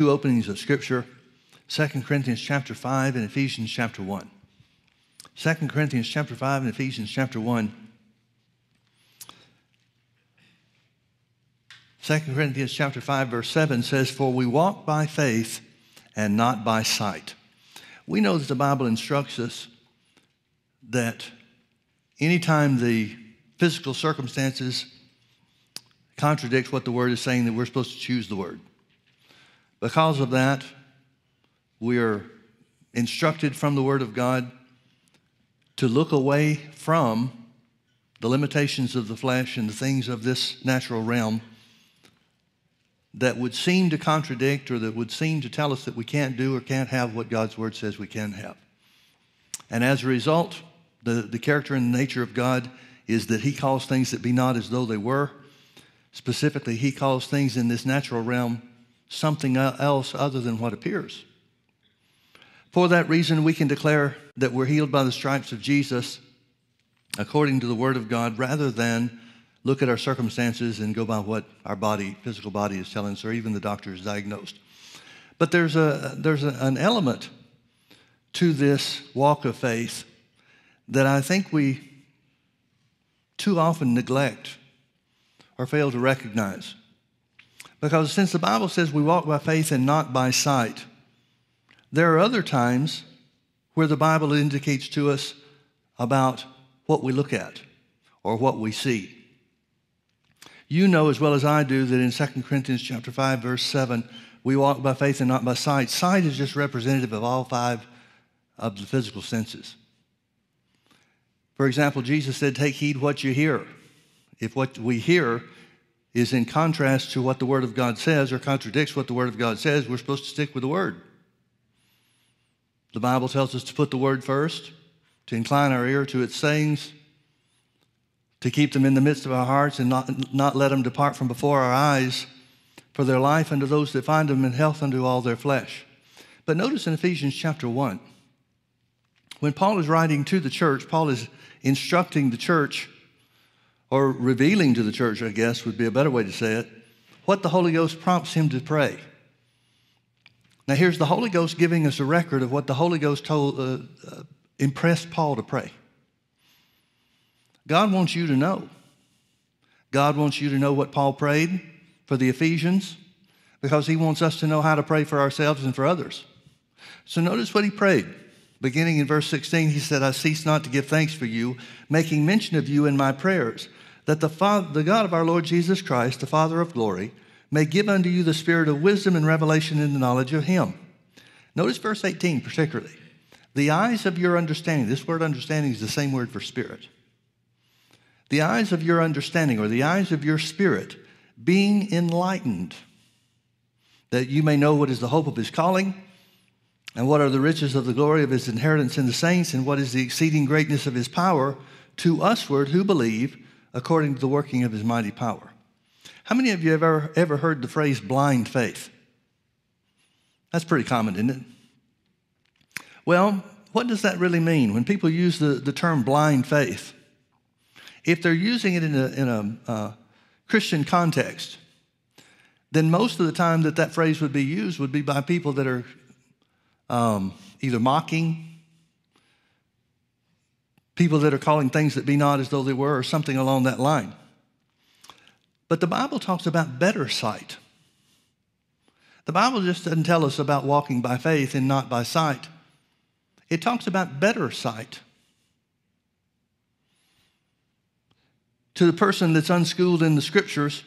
two openings of Scripture 2 Corinthians chapter 5 and Ephesians chapter 1. 2 Corinthians chapter 5 and Ephesians chapter 1. 2 Corinthians chapter 5 verse 7 says, For we walk by faith and not by sight. We know that the Bible instructs us that anytime the physical circumstances contradict what the word is saying, that we're supposed to choose the word. Because of that, we are instructed from the word of God to look away from the limitations of the flesh and the things of this natural realm that would seem to contradict or that would seem to tell us that we can't do or can't have what God's Word says we can have. And as a result, the, the character and nature of God is that He calls things that be not as though they were. Specifically, He calls things in this natural realm something else other than what appears. For that reason, we can declare that we're healed by the stripes of Jesus according to the Word of God rather than look at our circumstances and go by what our body, physical body is telling us, or even the doctor has diagnosed. But there's, a, there's a, an element to this walk of faith that I think we too often neglect or fail to recognize. Because since the Bible says we walk by faith and not by sight, there are other times where the Bible indicates to us about what we look at or what we see. You know as well as I do that in 2 Corinthians chapter 5 verse 7 we walk by faith and not by sight. Sight is just representative of all five of the physical senses. For example, Jesus said, Take heed what you hear. If what we hear is in contrast to what the Word of God says or contradicts what the Word of God says, we're supposed to stick with the Word. The Bible tells us to put the Word first, to incline our ear to its sayings, to keep them in the midst of our hearts and not, not let them depart from before our eyes for their life unto those that find them in health unto all their flesh. But notice in Ephesians chapter 1, when Paul is writing to the church, Paul is instructing the church, or revealing to the church, I guess would be a better way to say it, what the Holy Ghost prompts him to pray. Now, here's the Holy Ghost giving us a record of what the Holy Ghost told, uh, uh, impressed Paul to pray. God wants you to know. God wants you to know what Paul prayed for the Ephesians because he wants us to know how to pray for ourselves and for others. So notice what he prayed. Beginning in verse 16, he said, I cease not to give thanks for you, making mention of you in my prayers, that the, Father, the God of our Lord Jesus Christ, the Father of glory, may give unto you the spirit of wisdom and revelation in the knowledge of him. Notice verse 18 particularly. The eyes of your understanding, this word understanding is the same word for spirit the eyes of your understanding or the eyes of your spirit being enlightened, that you may know what is the hope of his calling, and what are the riches of the glory of his inheritance in the saints, and what is the exceeding greatness of his power to usward who believe according to the working of his mighty power. How many of you have ever, ever heard the phrase blind faith? That's pretty common, isn't it? Well, what does that really mean? When people use the, the term blind faith, if they're using it in a, in a uh, Christian context, then most of the time that that phrase would be used would be by people that are um, either mocking, people that are calling things that be not as though they were, or something along that line. But the Bible talks about better sight. The Bible just doesn't tell us about walking by faith and not by sight. It talks about better sight. to the person that's unschooled in the scriptures,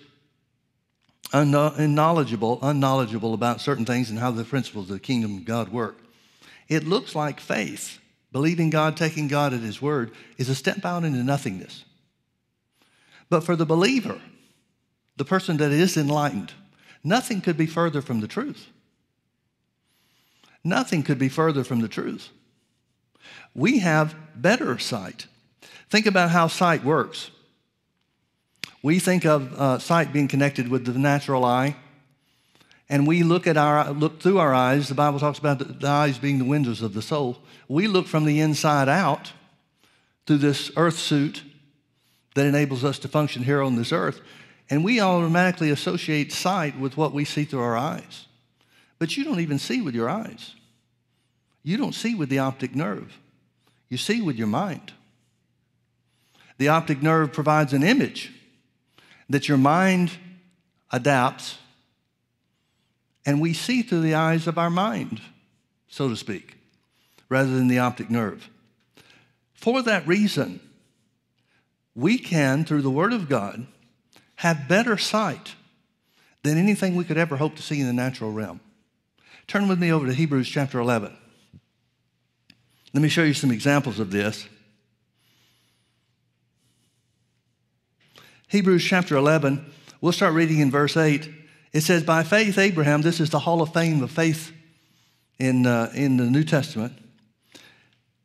unknowledgeable, unknowledgeable about certain things and how the principles of the kingdom of God work. It looks like faith, believing God, taking God at His word, is a step out into nothingness. But for the believer, the person that is enlightened, nothing could be further from the truth. Nothing could be further from the truth. We have better sight. Think about how sight works. We think of uh, sight being connected with the natural eye, and we look at our look through our eyes. The Bible talks about the, the eyes being the windows of the soul. We look from the inside out through this earth suit that enables us to function here on this earth, and we automatically associate sight with what we see through our eyes. But you don't even see with your eyes. You don't see with the optic nerve. You see with your mind. The optic nerve provides an image that your mind adapts, and we see through the eyes of our mind, so to speak, rather than the optic nerve. For that reason, we can, through the Word of God, have better sight than anything we could ever hope to see in the natural realm. Turn with me over to Hebrews chapter 11. Let me show you some examples of this. Hebrews chapter 11, we'll start reading in verse 8. It says, By faith, Abraham, this is the hall of fame of faith in, uh, in the New Testament.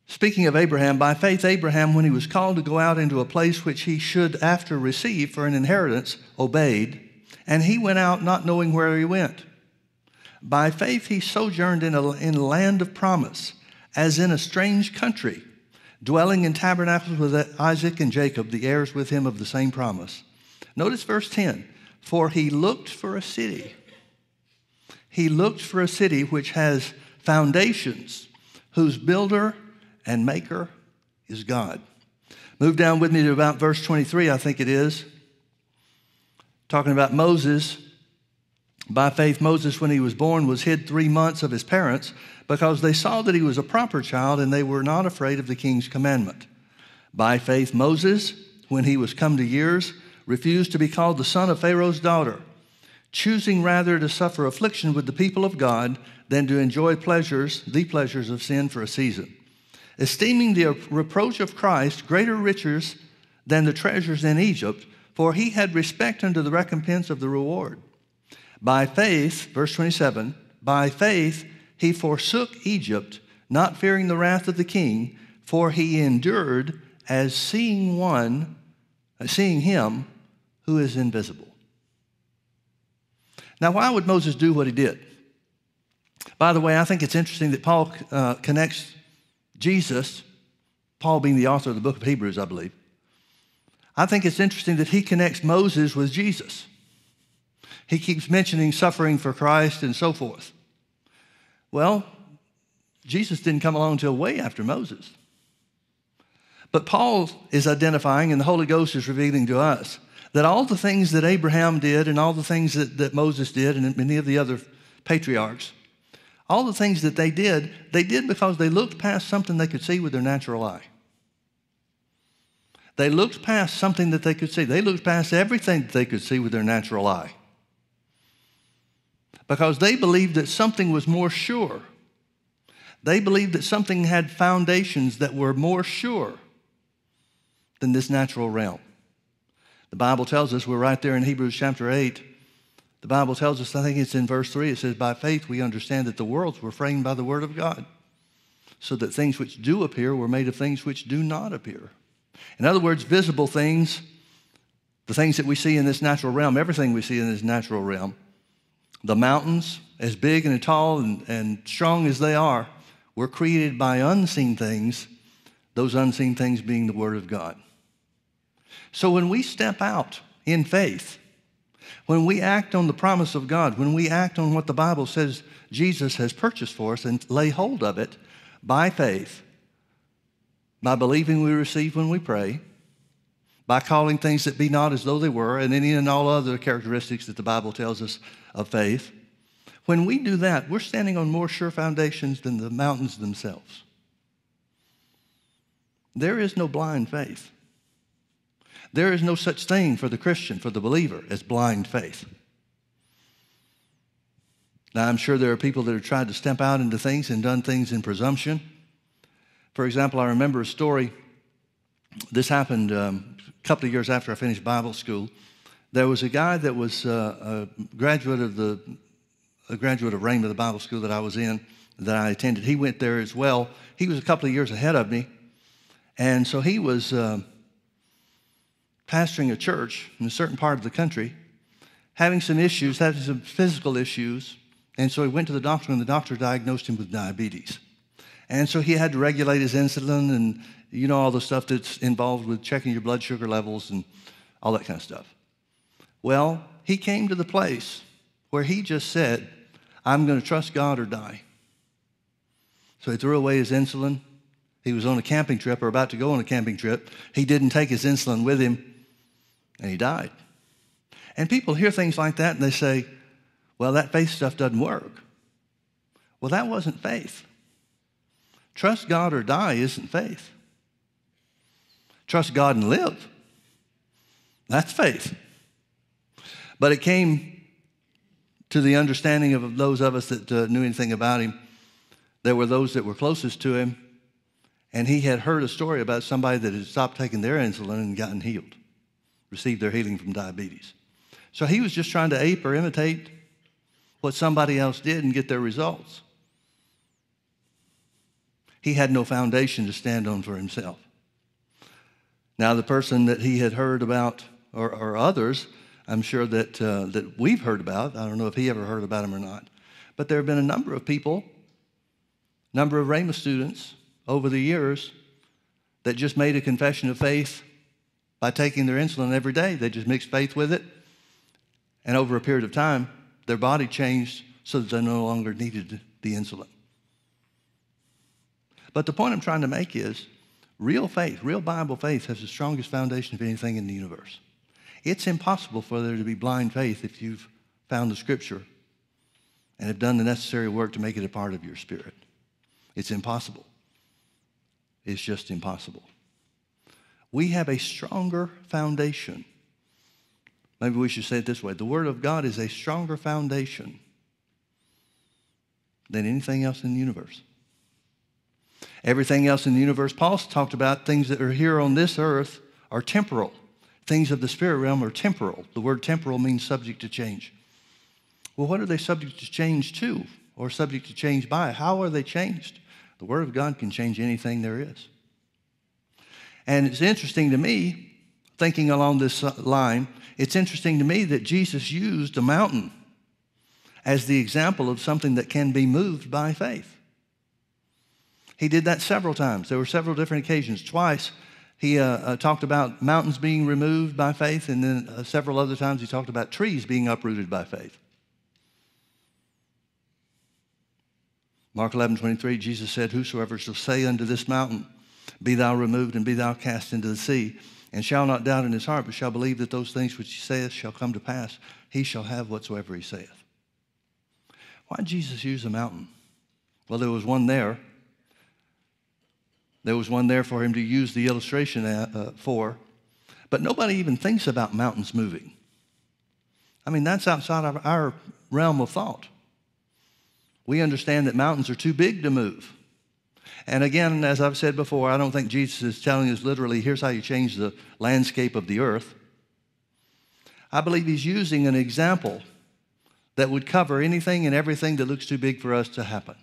Speaking of Abraham, by faith, Abraham, when he was called to go out into a place which he should after receive for an inheritance, obeyed, and he went out not knowing where he went. By faith, he sojourned in a in a land of promise, as in a strange country, dwelling in tabernacles with Isaac and Jacob, the heirs with him of the same promise. Notice verse 10 For he looked for a city. He looked for a city which has foundations, whose builder and maker is God. Move down with me to about verse 23, I think it is. Talking about Moses. By faith, Moses, when he was born, was hid three months of his parents because they saw that he was a proper child and they were not afraid of the king's commandment. By faith, Moses, when he was come to years, refused to be called the son of Pharaoh's daughter, choosing rather to suffer affliction with the people of God than to enjoy pleasures, the pleasures of sin for a season esteeming the reproach of Christ greater riches than the treasures in Egypt, for he had respect unto the recompense of the reward. By faith, verse 27, by faith he forsook Egypt, not fearing the wrath of the king, for he endured as seeing one, seeing him who is invisible. Now, why would Moses do what he did? By the way, I think it's interesting that Paul uh, connects Jesus, Paul being the author of the book of Hebrews, I believe, I think it's interesting that he connects Moses with Jesus. He keeps mentioning suffering for Christ and so forth. Well, Jesus didn't come along until way after Moses. But Paul is identifying, and the Holy Ghost is revealing to us, that all the things that Abraham did and all the things that, that Moses did and many of the other patriarchs all the things that they did, they did because they looked past something they could see with their natural eye. They looked past something that they could see. They looked past everything that they could see with their natural eye. Because they believed that something was more sure. They believed that something had foundations that were more sure than this natural realm. The Bible tells us, we're right there in Hebrews chapter 8, the Bible tells us, I think it's in verse 3, it says, By faith we understand that the worlds were framed by the word of God, so that things which do appear were made of things which do not appear. In other words, visible things, the things that we see in this natural realm, everything we see in this natural realm, the mountains, as big and tall and, and strong as they are, were created by unseen things, those unseen things being the Word of God. So when we step out in faith, when we act on the promise of God, when we act on what the Bible says Jesus has purchased for us and lay hold of it by faith, by believing we receive when we pray, by calling things that be not as though they were, and any and all other characteristics that the Bible tells us of faith, when we do that, we're standing on more sure foundations than the mountains themselves. There is no blind faith. There is no such thing for the Christian, for the believer, as blind faith. Now, I'm sure there are people that have tried to step out into things and done things in presumption. For example, I remember a story. This happened um, a couple of years after I finished Bible school. There was a guy that was uh, a graduate of the a graduate of Rhema, the Bible school that I was in, that I attended. He went there as well. He was a couple of years ahead of me, and so he was. Uh, pastoring a church in a certain part of the country, having some issues, having some physical issues. And so he went to the doctor, and the doctor diagnosed him with diabetes. And so he had to regulate his insulin and, you know, all the stuff that's involved with checking your blood sugar levels and all that kind of stuff. Well, he came to the place where he just said, I'm going to trust God or die. So he threw away his insulin. He was on a camping trip or about to go on a camping trip. He didn't take his insulin with him, and he died. And people hear things like that and they say, well, that faith stuff doesn't work. Well, that wasn't faith. Trust God or die isn't faith. Trust God and live. That's faith. But it came to the understanding of those of us that uh, knew anything about him. There were those that were closest to him, and he had heard a story about somebody that had stopped taking their insulin and gotten healed, received their healing from diabetes. So he was just trying to ape or imitate what somebody else did and get their results. He had no foundation to stand on for himself. Now, the person that he had heard about, or, or others, I'm sure that, uh, that we've heard about, I don't know if he ever heard about him or not, but there have been a number of people, number of Rhema students over the years that just made a confession of faith by taking their insulin every day. They just mixed faith with it. And over a period of time, their body changed so that they no longer needed the insulin. But the point I'm trying to make is real faith, real Bible faith, has the strongest foundation of anything in the universe. It's impossible for there to be blind faith if you've found the scripture and have done the necessary work to make it a part of your spirit. It's impossible. It's just impossible. We have a stronger foundation. Maybe we should say it this way the Word of God is a stronger foundation than anything else in the universe. Everything else in the universe, Paul's talked about things that are here on this earth are temporal. Things of the spirit realm are temporal. The word temporal means subject to change. Well, what are they subject to change to or subject to change by? How are they changed? The Word of God can change anything there is. And it's interesting to me, thinking along this line, it's interesting to me that Jesus used a mountain as the example of something that can be moved by faith. He did that several times. There were several different occasions. Twice, he uh, uh, talked about mountains being removed by faith, and then uh, several other times he talked about trees being uprooted by faith. Mark 11, 23, Jesus said, Whosoever shall say unto this mountain, Be thou removed and be thou cast into the sea, and shall not doubt in his heart, but shall believe that those things which he saith shall come to pass, he shall have whatsoever he saith. Why did Jesus use a mountain? Well, there was one there there was one there for him to use the illustration uh, uh, for. But nobody even thinks about mountains moving. I mean, that's outside of our realm of thought. We understand that mountains are too big to move. And again, as I've said before, I don't think Jesus is telling us literally, here's how you change the landscape of the earth. I believe he's using an example that would cover anything and everything that looks too big for us to happen.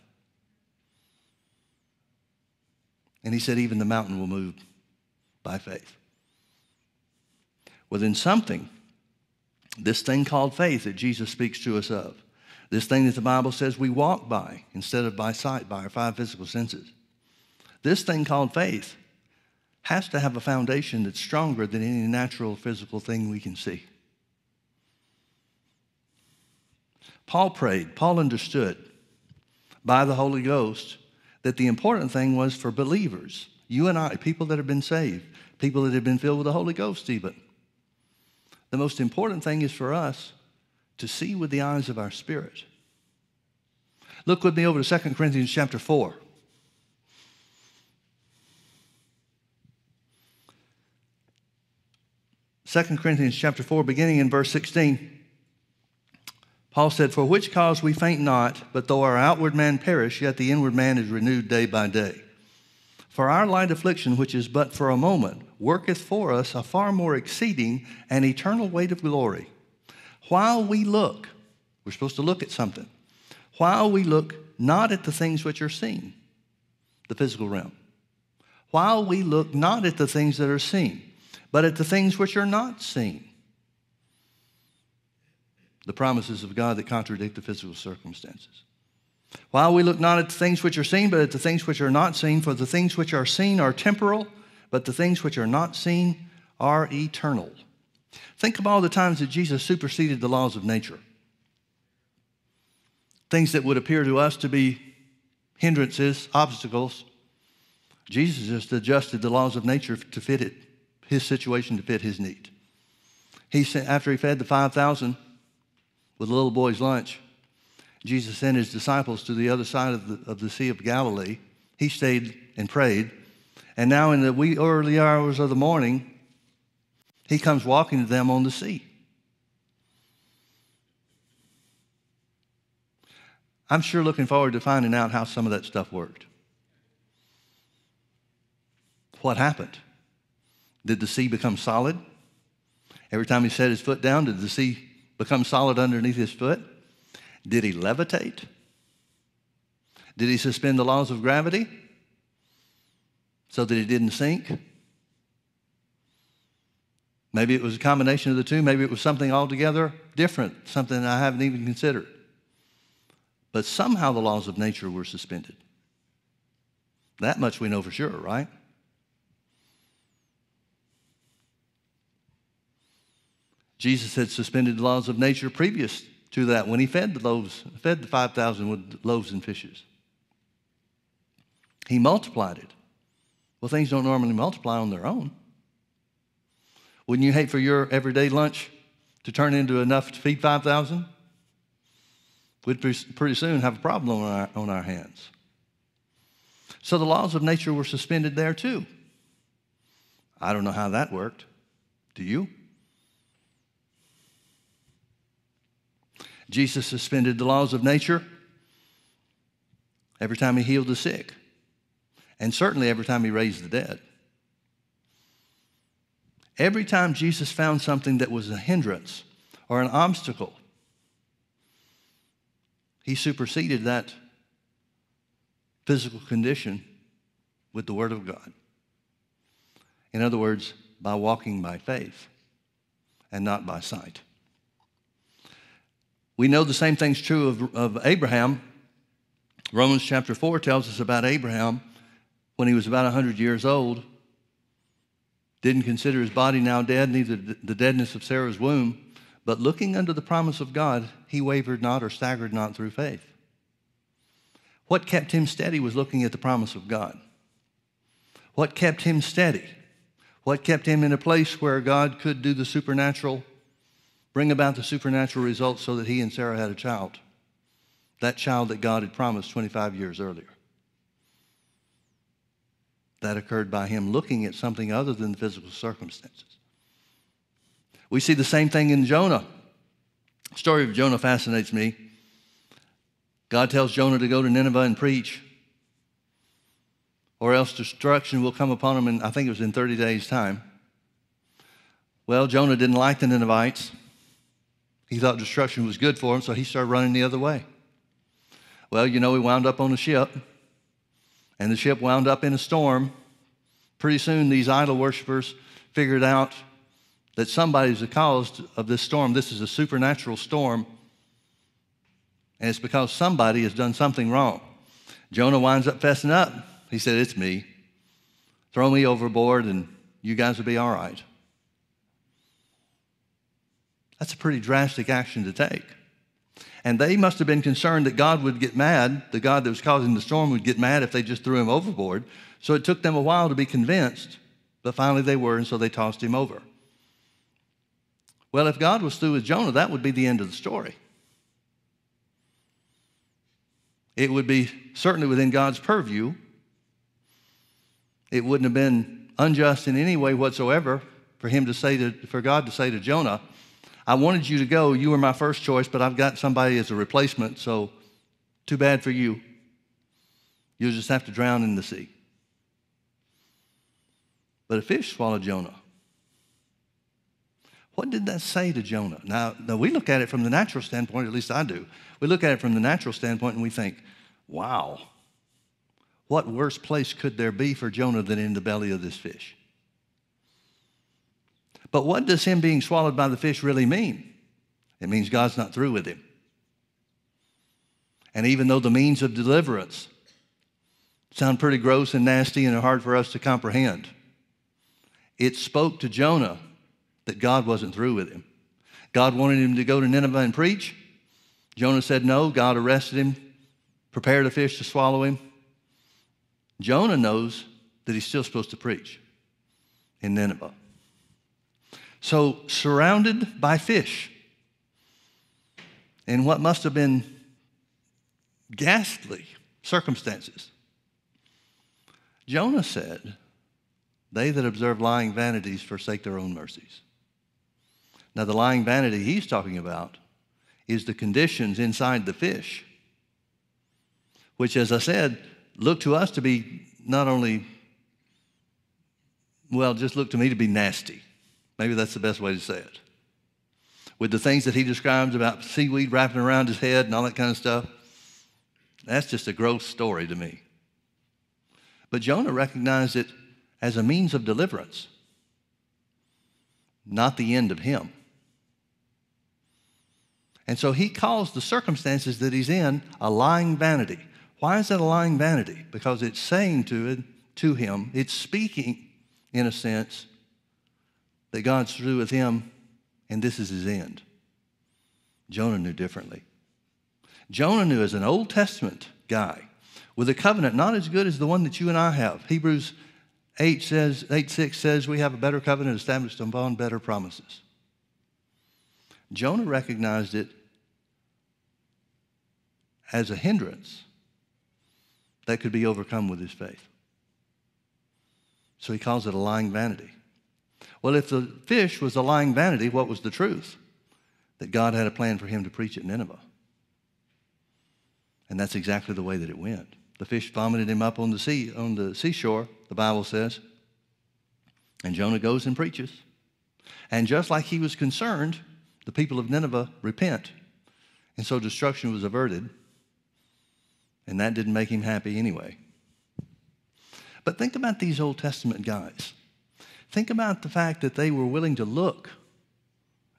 And he said, even the mountain will move by faith. Well, then something, this thing called faith that Jesus speaks to us of, this thing that the Bible says we walk by instead of by sight, by our five physical senses, this thing called faith has to have a foundation that's stronger than any natural physical thing we can see. Paul prayed, Paul understood by the Holy Ghost that the important thing was for believers, you and I, people that have been saved, people that have been filled with the Holy Ghost, even. The most important thing is for us to see with the eyes of our spirit. Look with me over to 2 Corinthians chapter 4. Second Corinthians chapter 4, beginning in verse 16. Paul said, For which cause we faint not, but though our outward man perish, yet the inward man is renewed day by day. For our light affliction, which is but for a moment, worketh for us a far more exceeding and eternal weight of glory. While we look, we're supposed to look at something, while we look not at the things which are seen, the physical realm, while we look not at the things that are seen, but at the things which are not seen the promises of God that contradict the physical circumstances. While we look not at the things which are seen, but at the things which are not seen, for the things which are seen are temporal, but the things which are not seen are eternal. Think of all the times that Jesus superseded the laws of nature. things that would appear to us to be hindrances, obstacles. Jesus just adjusted the laws of nature to fit it, his situation to fit his need. He sent, after he fed the 5,000 with a little boy's lunch, Jesus sent his disciples to the other side of the, of the Sea of Galilee. He stayed and prayed. And now, in the wee early hours of the morning, he comes walking to them on the sea. I'm sure looking forward to finding out how some of that stuff worked. What happened? Did the sea become solid? Every time he set his foot down, did the sea become solid underneath his foot? Did he levitate? Did he suspend the laws of gravity so that he didn't sink? Maybe it was a combination of the two. Maybe it was something altogether different, something I haven't even considered. But somehow the laws of nature were suspended. That much we know for sure, right? Jesus had suspended the laws of nature previous to that when he fed the loaves, fed the 5,000 with loaves and fishes. He multiplied it. Well, things don't normally multiply on their own. Wouldn't you hate for your everyday lunch to turn into enough to feed 5,000? We'd pretty soon have a problem on our, on our hands. So the laws of nature were suspended there too. I don't know how that worked. Do you? Jesus suspended the laws of nature every time he healed the sick, and certainly every time he raised the dead. Every time Jesus found something that was a hindrance or an obstacle, he superseded that physical condition with the Word of God. In other words, by walking by faith and not by sight. We know the same thing's true of, of Abraham. Romans chapter 4 tells us about Abraham when he was about 100 years old, didn't consider his body now dead, neither the deadness of Sarah's womb, but looking unto the promise of God, he wavered not or staggered not through faith. What kept him steady was looking at the promise of God. What kept him steady? What kept him in a place where God could do the supernatural bring about the supernatural results so that he and Sarah had a child. That child that God had promised 25 years earlier. That occurred by him looking at something other than the physical circumstances. We see the same thing in Jonah. The story of Jonah fascinates me. God tells Jonah to go to Nineveh and preach, or else destruction will come upon him, and I think it was in 30 days' time. Well, Jonah didn't like the Ninevites. He thought destruction was good for him, so he started running the other way. Well, you know, he wound up on a ship, and the ship wound up in a storm. Pretty soon, these idol worshippers figured out that somebody's the cause of this storm. This is a supernatural storm, and it's because somebody has done something wrong. Jonah winds up fessing up. He said, It's me. Throw me overboard, and you guys will be all right. That's a pretty drastic action to take. And they must have been concerned that God would get mad, the God that was causing the storm would get mad if they just threw him overboard. So it took them a while to be convinced, but finally they were, and so they tossed him over. Well, if God was through with Jonah, that would be the end of the story. It would be certainly within God's purview. It wouldn't have been unjust in any way whatsoever for him to say to, for God to say to Jonah, I wanted you to go. You were my first choice, but I've got somebody as a replacement, so too bad for you. You'll just have to drown in the sea. But a fish swallowed Jonah. What did that say to Jonah? Now, now, we look at it from the natural standpoint, at least I do. We look at it from the natural standpoint and we think, wow, what worse place could there be for Jonah than in the belly of this fish? But what does him being swallowed by the fish really mean? It means God's not through with him. And even though the means of deliverance sound pretty gross and nasty and hard for us to comprehend, it spoke to Jonah that God wasn't through with him. God wanted him to go to Nineveh and preach. Jonah said no. God arrested him, prepared a fish to swallow him. Jonah knows that he's still supposed to preach in Nineveh. So, surrounded by fish, in what must have been ghastly circumstances, Jonah said, They that observe lying vanities forsake their own mercies. Now, the lying vanity he's talking about is the conditions inside the fish, which, as I said, look to us to be not only, well, just look to me to be nasty. Maybe that's the best way to say it. With the things that he describes about seaweed wrapping around his head and all that kind of stuff, that's just a gross story to me. But Jonah recognized it as a means of deliverance, not the end of him. And so he calls the circumstances that he's in a lying vanity. Why is that a lying vanity? Because it's saying to it, to him, it's speaking, in a sense, that God's through with him and this is his end. Jonah knew differently. Jonah knew as an Old Testament guy with a covenant not as good as the one that you and I have. Hebrews 8 says, 8 6 says we have a better covenant established upon better promises. Jonah recognized it as a hindrance that could be overcome with his faith. So he calls it a lying vanity. Well, if the fish was a lying vanity, what was the truth? That God had a plan for him to preach at Nineveh. And that's exactly the way that it went. The fish vomited him up on the sea, on the seashore, the Bible says. And Jonah goes and preaches. And just like he was concerned, the people of Nineveh repent. And so destruction was averted. And that didn't make him happy anyway. But think about these Old Testament guys. Think about the fact that they were willing to look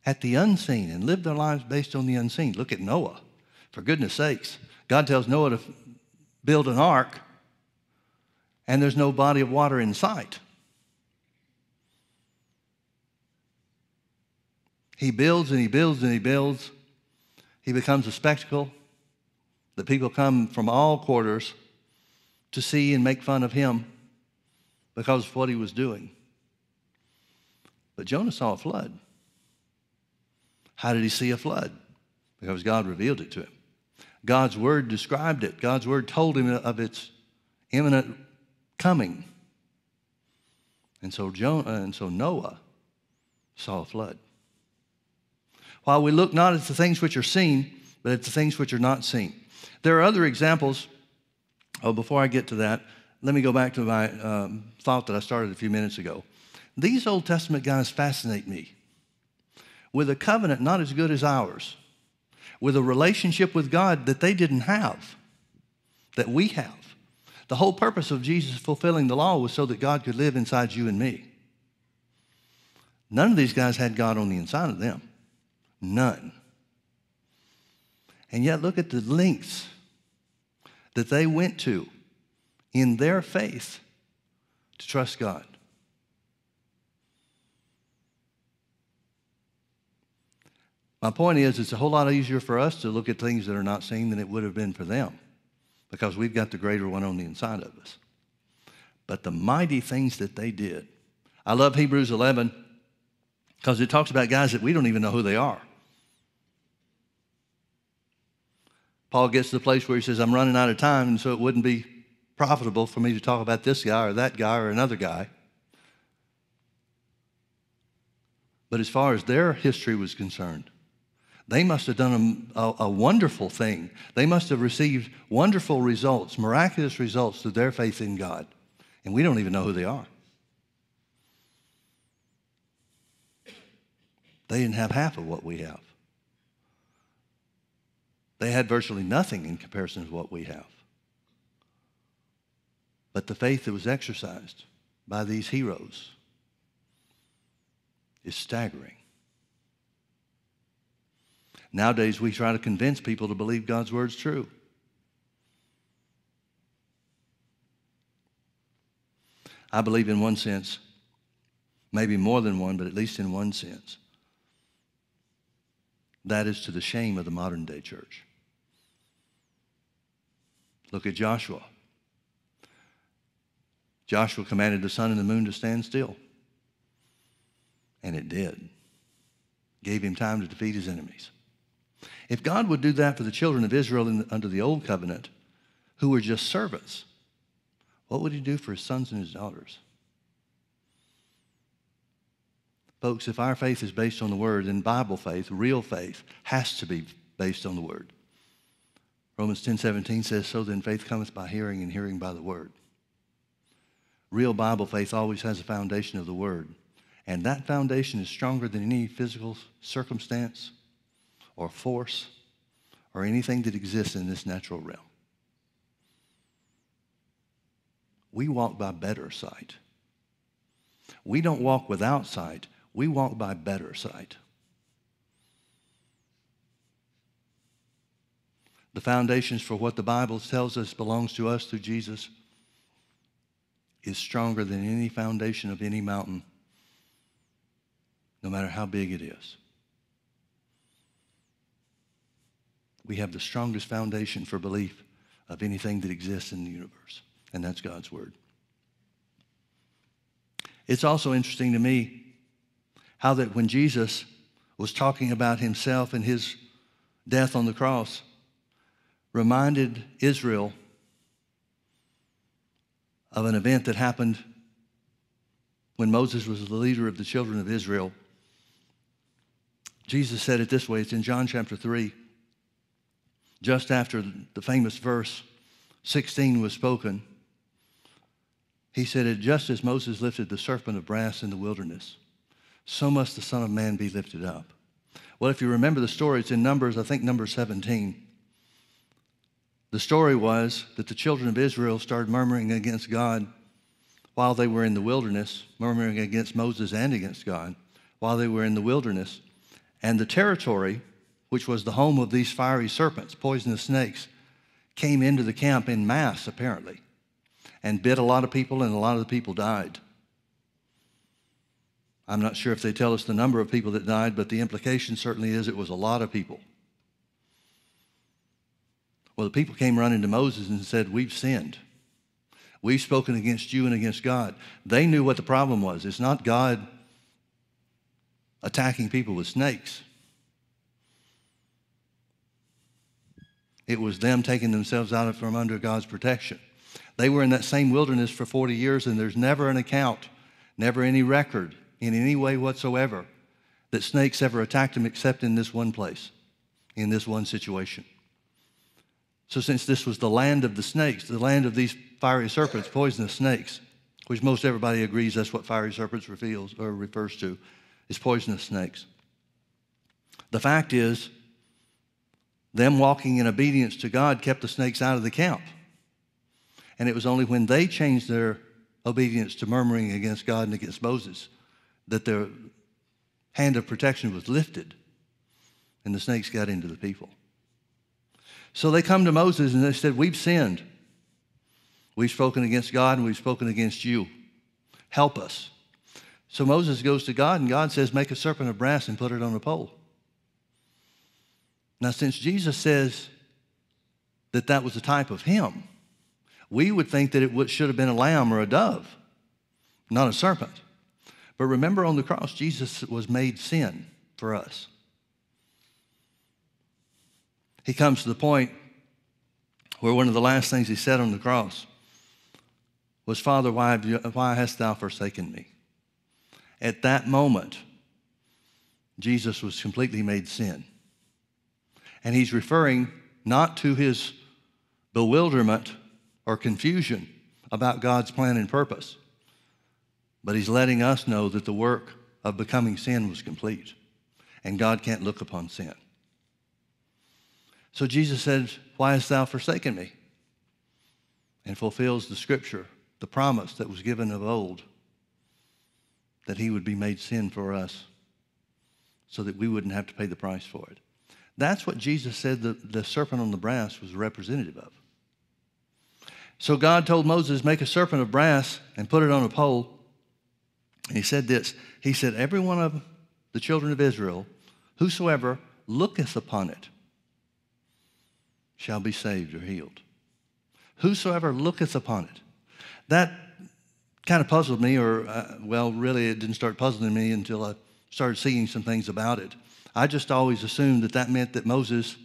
at the unseen and live their lives based on the unseen. Look at Noah. For goodness sakes, God tells Noah to build an ark, and there's no body of water in sight. He builds and he builds and he builds. He becomes a spectacle that people come from all quarters to see and make fun of him because of what he was doing. But Jonah saw a flood. How did he see a flood? Because God revealed it to him. God's word described it. God's word told him of its imminent coming. And so Jonah and so Noah saw a flood. While we look not at the things which are seen, but at the things which are not seen. There are other examples. Oh, before I get to that, let me go back to my um, thought that I started a few minutes ago. These Old Testament guys fascinate me with a covenant not as good as ours, with a relationship with God that they didn't have, that we have. The whole purpose of Jesus fulfilling the law was so that God could live inside you and me. None of these guys had God on the inside of them. None. And yet, look at the lengths that they went to in their faith to trust God. My point is, it's a whole lot easier for us to look at things that are not seen than it would have been for them because we've got the greater one on the inside of us. But the mighty things that they did. I love Hebrews 11 because it talks about guys that we don't even know who they are. Paul gets to the place where he says, I'm running out of time, and so it wouldn't be profitable for me to talk about this guy or that guy or another guy. But as far as their history was concerned, they must have done a, a, a, wonderful thing. They must have received wonderful results, miraculous results through their faith in God. And we don't even know who they are. They didn't have half of what we have. They had virtually nothing in comparison to what we have. But the faith that was exercised by these heroes is staggering. Nowadays, we try to convince people to believe God's word's true. I believe in one sense, maybe more than one, but at least in one sense, that is to the shame of the modern day church. Look at Joshua. Joshua commanded the sun and the moon to stand still. And it did. Gave him time to defeat his enemies. If God would do that for the children of Israel the, under the old covenant, who were just servants, what would he do for his sons and his daughters? Folks, if our faith is based on the Word, then Bible faith, real faith, has to be based on the Word. Romans 10 17 says, So then faith cometh by hearing, and hearing by the Word. Real Bible faith always has a foundation of the Word. And that foundation is stronger than any physical circumstance or force or anything that exists in this natural realm. We walk by better sight. We don't walk without sight, we walk by better sight. The foundations for what the Bible tells us belongs to us through Jesus is stronger than any foundation of any mountain, no matter how big it is. We have the strongest foundation for belief of anything that exists in the universe, and that's God's Word. It's also interesting to me how that when Jesus was talking about himself and his death on the cross, reminded Israel of an event that happened when Moses was the leader of the children of Israel. Jesus said it this way it's in John chapter 3, just after the famous verse 16 was spoken. He said, Just as Moses lifted the serpent of brass in the wilderness, so must the Son of Man be lifted up. Well, if you remember the story, it's in Numbers, I think number 17. The story was that the children of Israel started murmuring against God while they were in the wilderness, murmuring against Moses and against God while they were in the wilderness. And the territory, which was the home of these fiery serpents, poisonous snakes, came into the camp in mass, apparently, and bit a lot of people, and a lot of the people died. I'm not sure if they tell us the number of people that died, but the implication certainly is it was a lot of people. Well, the people came running to Moses and said, We've sinned. We've spoken against you and against God. They knew what the problem was. It's not God attacking people with snakes, it was them taking themselves out of from under God's protection. They were in that same wilderness for 40 years, and there's never an account, never any record in any way whatsoever that snakes ever attacked them except in this one place, in this one situation. So, since this was the land of the snakes, the land of these fiery serpents, poisonous snakes, which most everybody agrees that's what fiery serpents reveals or refers to, is poisonous snakes. The fact is, them walking in obedience to God kept the snakes out of the camp. And it was only when they changed their obedience to murmuring against God and against Moses that their hand of protection was lifted and the snakes got into the people. So they come to Moses and they said, We've sinned. We've spoken against God and we've spoken against you. Help us. So Moses goes to God and God says, Make a serpent of brass and put it on a pole. Now, since Jesus says that that was a type of him, we would think that it should have been a lamb or a dove, not a serpent. But remember, on the cross, Jesus was made sin for us. He comes to the point where one of the last things he said on the cross was, Father, why, you, why hast thou forsaken me? At that moment, Jesus was completely made sin. And he's referring not to his bewilderment or confusion about God's plan and purpose. But he's letting us know that the work of becoming sin was complete, and God can't look upon sin. So Jesus said, Why hast thou forsaken me? And fulfills the scripture, the promise that was given of old, that he would be made sin for us so that we wouldn't have to pay the price for it. That's what Jesus said the, the serpent on the brass was representative of. So God told Moses, Make a serpent of brass and put it on a pole and he said this He said, Every one of the children of Israel, whosoever looketh upon it, shall be saved or healed. Whosoever looketh upon it. That kind of puzzled me, or, uh, well, really, it didn't start puzzling me until I started seeing some things about it. I just always assumed that that meant that Moses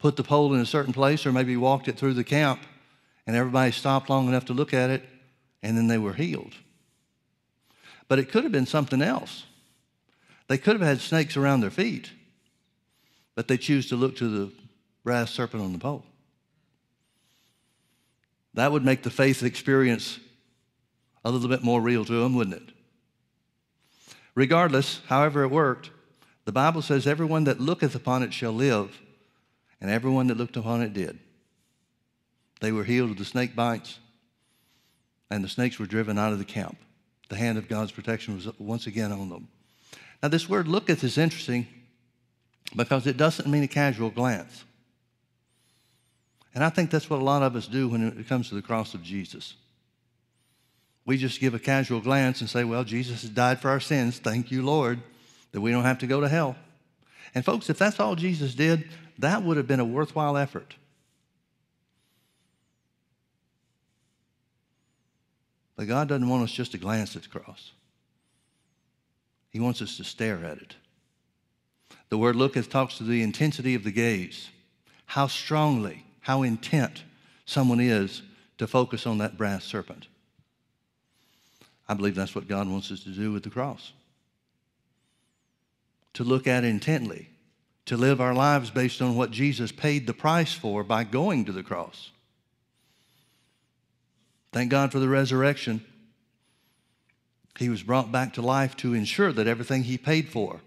put the pole in a certain place or maybe walked it through the camp and everybody stopped long enough to look at it and then they were healed. But it could have been something else. They could have had snakes around their feet, but they choose to look to the brass serpent on the pole. That would make the faith experience a little bit more real to them, wouldn't it? Regardless, however it worked, the Bible says, Everyone that looketh upon it shall live, and everyone that looked upon it did. They were healed of the snake bites, and the snakes were driven out of the camp. The hand of God's protection was once again on them. Now, this word looketh is interesting because it doesn't mean a casual glance. And I think that's what a lot of us do when it comes to the cross of Jesus. We just give a casual glance and say, Well, Jesus has died for our sins. Thank you, Lord, that we don't have to go to hell. And, folks, if that's all Jesus did, that would have been a worthwhile effort. But God doesn't want us just to glance at the cross. He wants us to stare at it. The word looketh talks to the intensity of the gaze, how strongly, how intent someone is to focus on that brass serpent. I believe that's what God wants us to do with the cross. To look at intently, to live our lives based on what Jesus paid the price for by going to the cross. Thank God for the resurrection. He was brought back to life to ensure that everything he paid for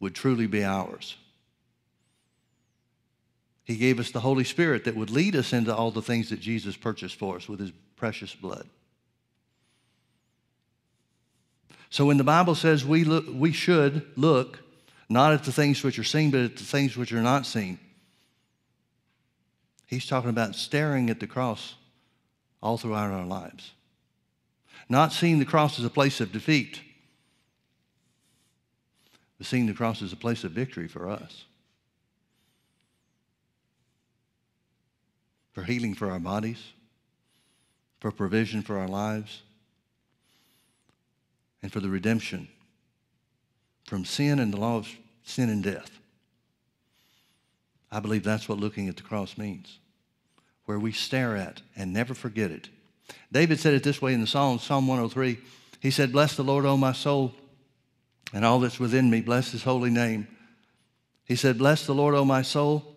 would truly be ours. He gave us the Holy Spirit that would lead us into all the things that Jesus purchased for us with his precious blood. So when the Bible says we, look, we should look not at the things which are seen, but at the things which are not seen, he's talking about staring at the cross all throughout our lives. Not seeing the cross as a place of defeat, but seeing the cross as a place of victory for us. For healing for our bodies, for provision for our lives, and for the redemption from sin and the law of sin and death. I believe that's what looking at the cross means where we stare at and never forget it. David said it this way in the Psalm, Psalm 103. He said, Bless the Lord, O my soul, and all that's within me. Bless his holy name. He said, Bless the Lord, O my soul,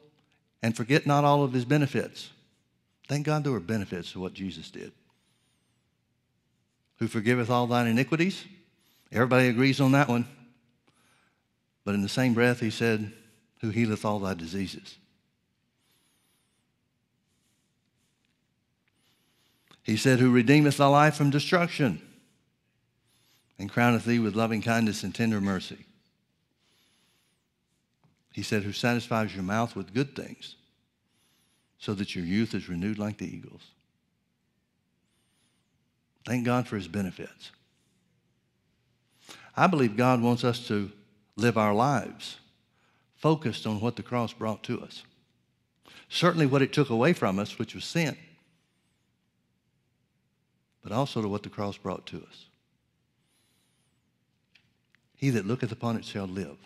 and forget not all of his benefits. Thank God there were benefits to what Jesus did. Who forgiveth all thine iniquities? Everybody agrees on that one. But in the same breath, he said, Who healeth all thy diseases? He said, Who redeemeth thy life from destruction and crowneth thee with loving kindness and tender mercy. He said, Who satisfies your mouth with good things so that your youth is renewed like the eagles. Thank God for his benefits. I believe God wants us to live our lives focused on what the cross brought to us. Certainly what it took away from us, which was sin but also to what the cross brought to us. He that looketh upon it shall live.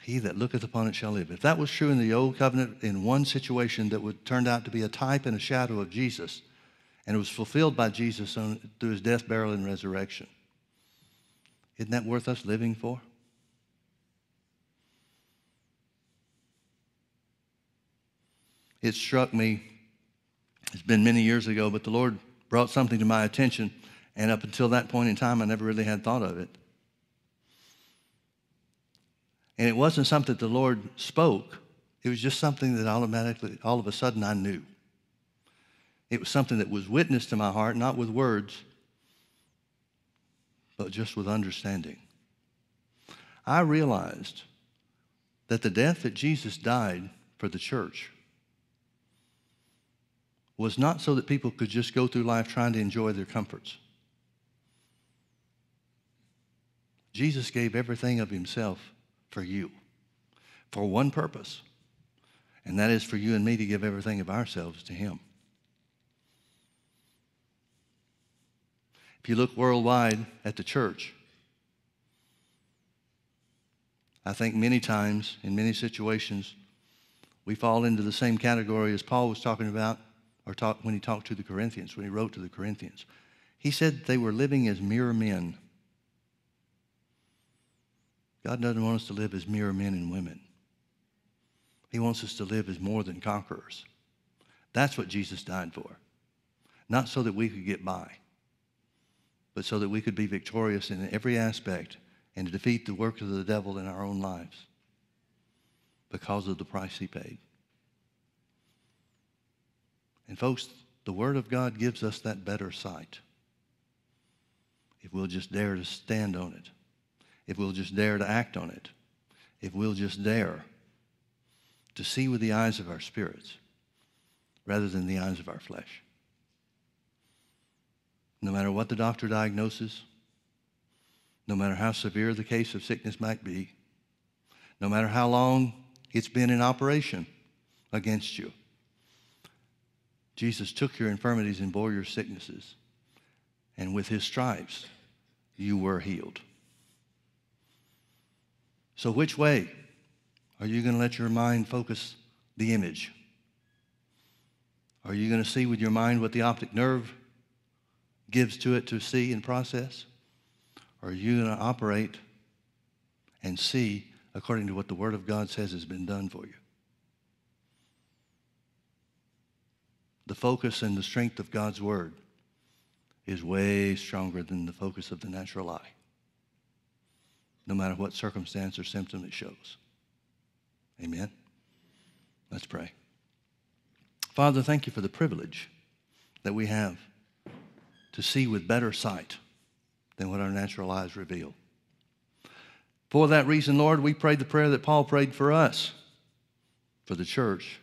He that looketh upon it shall live. If that was true in the old covenant in one situation that would turned out to be a type and a shadow of Jesus, and it was fulfilled by Jesus on, through his death, burial, and resurrection, isn't that worth us living for? It struck me it's been many years ago, but the Lord brought something to my attention, and up until that point in time, I never really had thought of it. And it wasn't something the Lord spoke, it was just something that automatically, all of a sudden, I knew. It was something that was witnessed to my heart, not with words, but just with understanding. I realized that the death that Jesus died for the church was not so that people could just go through life trying to enjoy their comforts. Jesus gave everything of himself for you, for one purpose, And that is for you and me to give everything of ourselves to Him. If you look worldwide at the church, I think many times, in many situations, we fall into the same category as Paul was talking about, or talk, when he talked to the Corinthians, when he wrote to the Corinthians. He said they were living as mere men. God doesn't want us to live as mere men and women. He wants us to live as more than conquerors. That's what Jesus died for. Not so that we could get by, but so that we could be victorious in every aspect and to defeat the work of the devil in our own lives because of the price he paid. And folks, the Word of God gives us that better sight. If we'll just dare to stand on it, if we'll just dare to act on it, if we'll just dare to see with the eyes of our spirits rather than the eyes of our flesh. No matter what the doctor diagnoses, no matter how severe the case of sickness might be, no matter how long it's been in operation against you. Jesus took your infirmities and bore your sicknesses, and with his stripes, you were healed. So, which way are you going to let your mind focus the image? Are you going to see with your mind what the optic nerve gives to it to see and process? Or are you going to operate and see according to what the Word of God says has been done for you? The focus and the strength of God's Word is way stronger than the focus of the natural eye, no matter what circumstance or symptom it shows. Amen? Let's pray. Father, thank you for the privilege that we have to see with better sight than what our natural eyes reveal. For that reason, Lord, we prayed the prayer that Paul prayed for us, for the church.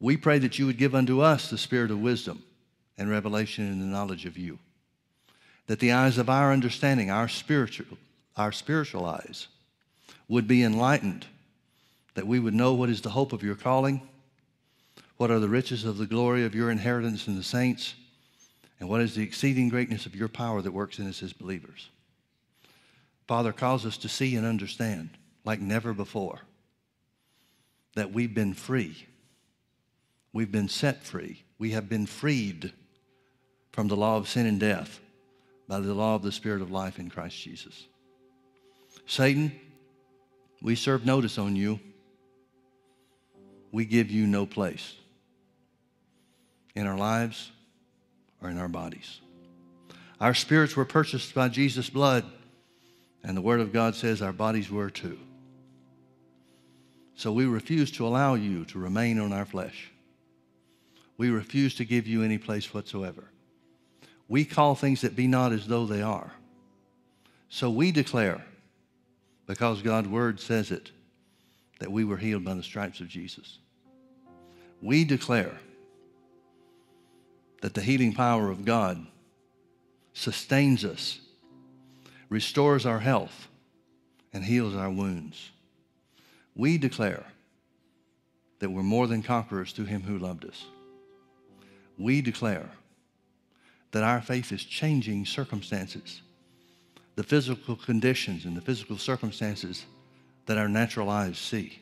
We pray that you would give unto us the spirit of wisdom and revelation in the knowledge of you. That the eyes of our understanding, our spiritual, our spiritual eyes, would be enlightened, that we would know what is the hope of your calling, what are the riches of the glory of your inheritance in the saints, and what is the exceeding greatness of your power that works in us as believers? Father, cause us to see and understand like never before that we've been free. We've been set free. We have been freed from the law of sin and death by the law of the Spirit of life in Christ Jesus. Satan, we serve notice on you. We give you no place in our lives or in our bodies. Our spirits were purchased by Jesus' blood, and the Word of God says our bodies were too. So we refuse to allow you to remain on our flesh. We refuse to give you any place whatsoever. We call things that be not as though they are. So we declare, because God's word says it, that we were healed by the stripes of Jesus. We declare that the healing power of God sustains us, restores our health, and heals our wounds. We declare that we're more than conquerors through him who loved us. We declare that our faith is changing circumstances, the physical conditions and the physical circumstances that our natural eyes see.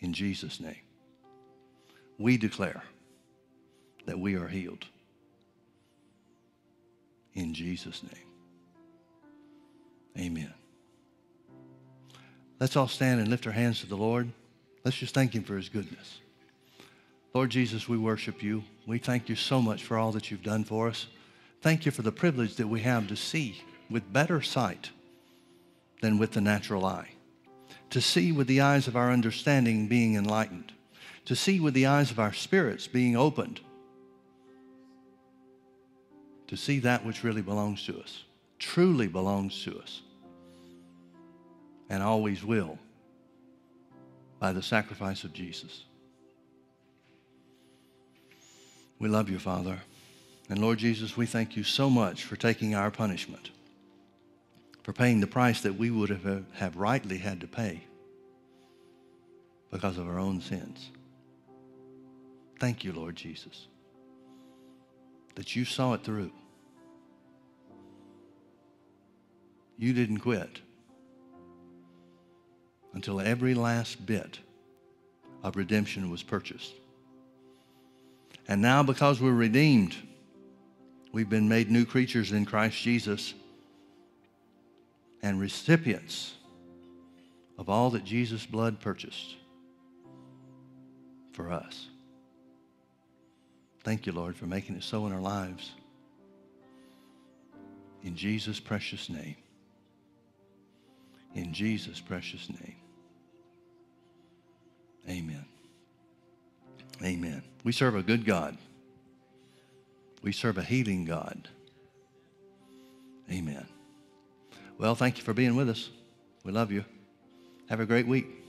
In Jesus' name we declare that we are healed. In Jesus' name. Amen. Let's all stand and lift our hands to the Lord. Let's just thank him for his goodness. Lord Jesus, we worship you. We thank you so much for all that you've done for us. Thank you for the privilege that we have to see with better sight than with the natural eye, to see with the eyes of our understanding being enlightened to see with the eyes of our spirits being opened, to see that which really belongs to us, truly belongs to us, and always will by the sacrifice of Jesus. We love you, Father. And Lord Jesus, we thank you so much for taking our punishment, for paying the price that we would have, have rightly had to pay because of our own sins. Thank you, Lord Jesus, that you saw it through. You didn't quit until every last bit of redemption was purchased. And now, because we're redeemed, we've been made new creatures in Christ Jesus and recipients of all that Jesus' blood purchased for us. Thank you, Lord, for making it so in our lives. In Jesus' precious name. In Jesus' precious name. Amen. Amen. We serve a good God. We serve a healing God. Amen. Well, thank you for being with us. We love you. Have a great week.